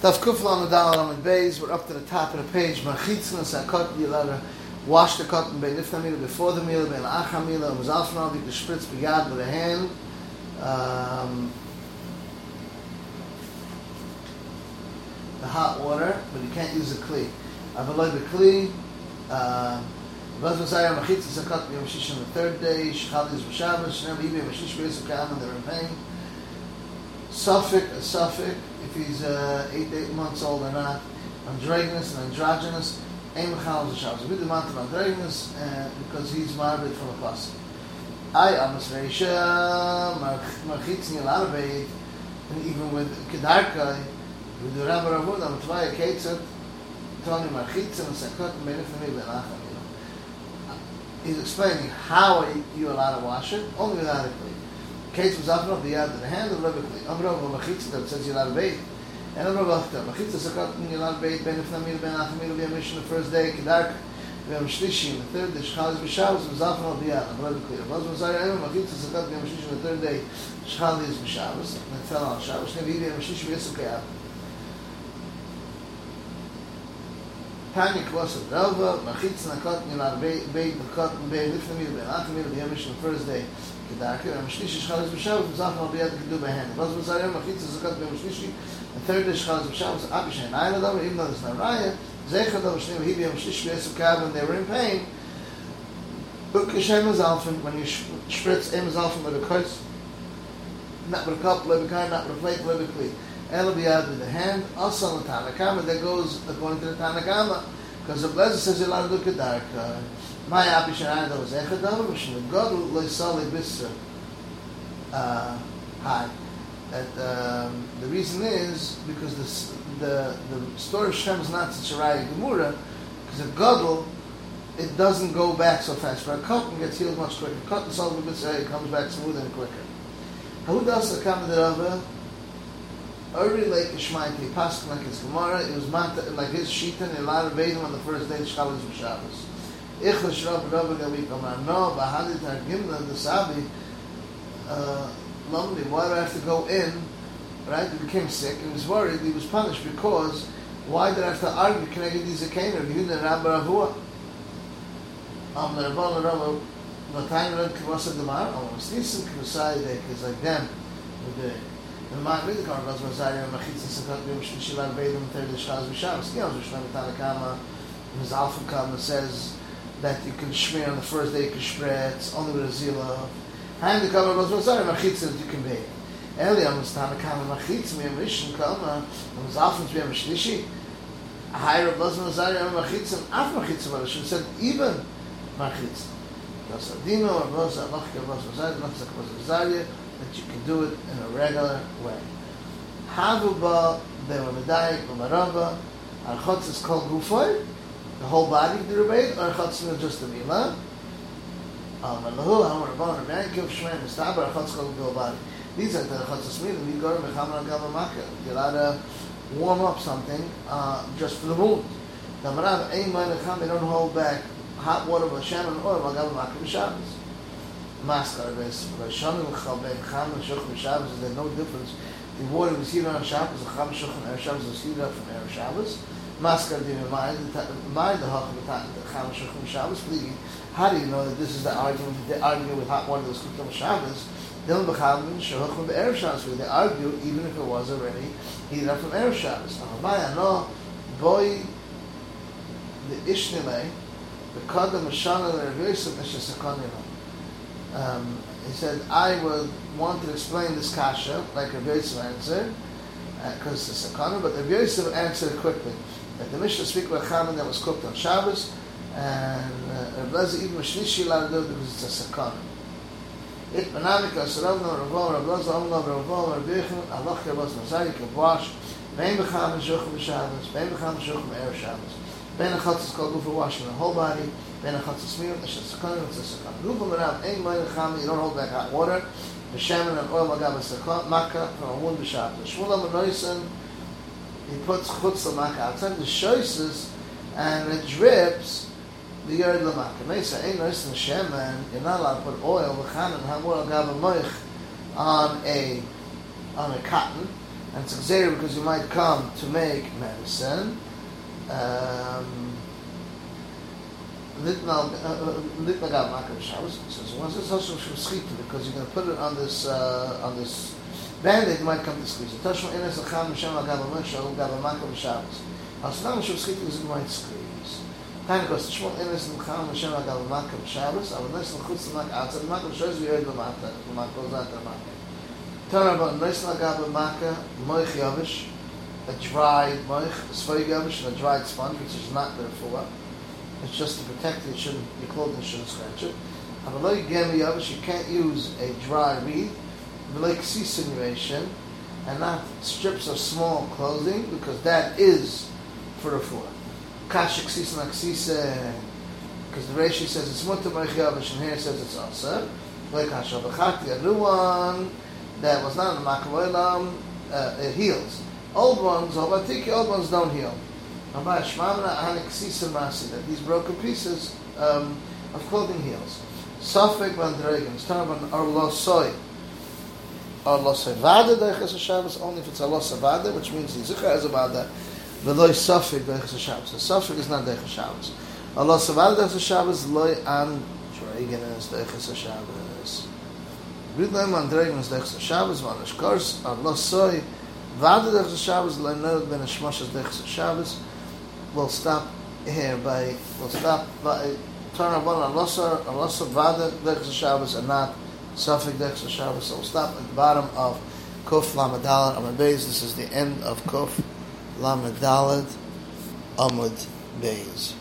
Daf Kufla on the Dalal on the Bays, we're up to the top of the page. Machitzna Sakot, to wash the cotton by Nifta Mila before the meal, by Acha Mila, and was often all the spritz begad with a hand. Um, the hot water, but you can't use a kli. Avaloi the kli, Vaz Messiah Machitzna Sakot, Yom Shish on the third day, Shechal is B'Shabbos, Shnem Ibi, Mashish B'Yisrael Kam, and they're in pain. Safek, a Safek, if he's uh, eight, eight months old or not, androgynous and androgynous, aim Chal Shabbos. We demand him androgynous uh, because he's married from a pasuk. I am a Reisha, Marchitzni Alarabeit, and even with Kedarkai, with the Rabbi Ravud, I'm Tvaya Ketzat, Tony Marchitz and Sakot, and Benef Nami Ben He's explaining how you allowed to wash it, only without a clean. case was up of the other hand of Rabbi Kli. Amra wa machitz that says you have bait. And Amra of the machitz that got cut in you'll have bait ben ifnamir ben achmir we amish on the first day kedark we am shlishi the third day shchaz b'shavuz was up of the other of Rabbi Was was I am machitz that got cut in shlishi the third day shchaz Bishal b'shavuz and it's all on shavuz and we am shlishi we yesu kayavuz. Tanya Klos of Machitz Nakot Milan Beit Yemish and Kedu Behen. Machitz Zakot and Ayla even though there's no Raya, Zecha Dover Shneim Hibi Yom Shlishi B'Esu and they were in pain, Book Hashem is Alfen, when you spritz Em is with a curse, not with a cup, not with a plate, with a plate. Ela biyad with the hand, also on the Tanakama, that goes according to the Tanakama, because the Blazer says you're allowed to do Kedarka. My api shanai that was echad davar, but shem god lo yisali bisra. Uh, hi. That um, the reason is because the the the story of Shem is not such a raya gemura because a gadol it doesn't go back so fast. But a cotton gets healed much quicker. Cotton solid bisra it comes back smoother and quicker. How does the come Every late Ishmael passed like his Gemara, it was mata, like his Shita and Elad Beidim on the first day of Shalos and Shabbos. Ich l'shrab rabbi gavi kamar, no, bahadi targimna, the Sabi, uh, Lomni, why do I have to go in? Right, he became sick, he was worried, he was punished because why did I have to argue, can I get these akaner, you didn't have know, rabbi Ravua? Um, the Rabbanu Rabbi, Vatayin Reb Kivasa Demar, Olam Snisim Kivasai Dek, is like them, we're with the, and my really car was was I am machitz and sakat bim shishila beidem third the shaz b'sham skiyam zishlam tanakama his alpha kama says that you can smear on the first day, you can spread, it's only with a zila. Hand the cover was mazar, machitz that you can be. Eli am stana kama machitz mi mission kama, am zafens mi shlishi. A higher of lazar mazar am machitz and af machitz but she said even machitz. Das adino or was a lach ke was mazar, lach zak was mazar that you can do it in a regular way. Havu ba be medai, ba maraba, is called gufoy, the whole body the rebate or chatzim just the mila. And the whole hamar ban and man give shmein the stab or chatzim body. These are the chatzim mila. We go to mechamar gav makka you gotta warm up something uh, just for the wound. The marav ein man they don't hold back. Hot water with shaman or gav makka maskar bes chal ben cham and shukh shabbos there's no difference the water was heated on shabbos the cham shukh and shabbos was up from shabbos Maskar Dina Mind, mind the Hacham the Cham Shachum Shabbos, please. How do you know that this is the argument, they argue with hot water that's cooked on Shabbos? Dilm B'cham Shachum Erev Shabbos, where they argue even if it was already heated up from Erev Shabbos. Now, Maya, no, boy, the Ishnile, the Kadam Mashana, the Rav Yosef, Meshasakonina. Um, he said, I would want to explain this kasha, like Rav Yosef answered, because uh, it's a sakana, but Rav Yosef answered quickly that the Mishnah speak about chaman that was cooked on Shabbos, and uh, Rav Lezer even Shlishi allowed to do because it's a sakana. It manamika saravna Rav Rav Lezer Amna Rav Rav Yechon Allah Rav Mazari you can wash Bein b'chaman shuchim b'Shabbos, bein b'chaman shuchim b'Erev Shabbos, bein achatz is called for washing the whole body, bein achatz is smeared, it's a sakana, it's a sakana. Ruba merav, ein mein chaman, you don't hold back hot water, b'shaman and oil magav sakana, makkah from a wound b'Shabbos. Shmuel Amanoisen, he puts chutz lamaka outside the shoises, and it drips the yard lamaka. Mesa ain't nice in Shem, and you're not allowed to put oil, v'chanan, hamur al gav moich on a on a cotton, and it's exer because you might come to make medicine. Um, Litna Litna got Makar Shabbos. Says once it's also from Schita because you're going to put it on this uh, on this band-aid, might come to squeeze it. Tashma Ines Acham Hashem Agav Moshe Agav Makar Shabbos. Also, from Schita is it might squeeze. Of goes Tashma Ines Acham Hashem Agav Makar Shabbos. Aber Nes Lachutz Mak Outside Makar Shabbos we heard the Makar Makar Zat Makar. Turn about Nes Lagav Makar Moich Yavish a dried moich, a yavish, and a dried sponge, which is not there for it's just to protect it, shouldn't, your clothing shouldn't scratch it. Avaloi gemi yavish, you can't use a dry reed, like sea simulation, and not strips of small clothing, because that is for the four. Kashik sisa naksisa, uh, because the Reishi says it's mutter moich yavish, and here it says it's also. Like a new one that was not in the Makavoilam, um, uh, uh it heals. Old ones, I think the old ones don't heal that these broken pieces um, of clothing heels. Safek Vandregan, Starban Arlosoi. Arlosoi Vada Deiches Shabbos, only if it's Arlosoi Vada, which means the Zikra is a Vada, Veloy Safek Deiches Shabbos. The Safek is not Deiches Shabbos. Arlosoi Vada Deiches Shabbos, Loy An Dragon is Deiches Shabbos. Vandregan is Deiches Shabbos, Vanish Kors, Arlosoi Vada Deiches Shabbos, Loy Nerod Ben Ashmosh is Shabbos, we'll stop here by we'll stop by turn on one Alosa Alosa Vada Dechs Shabbos and not Safek Dechs Shabbos. So we'll stop at the bottom of Kuf Lamed Dalet Amud Beis. This is the end of Kuf Lamed Dalet Amud Beis.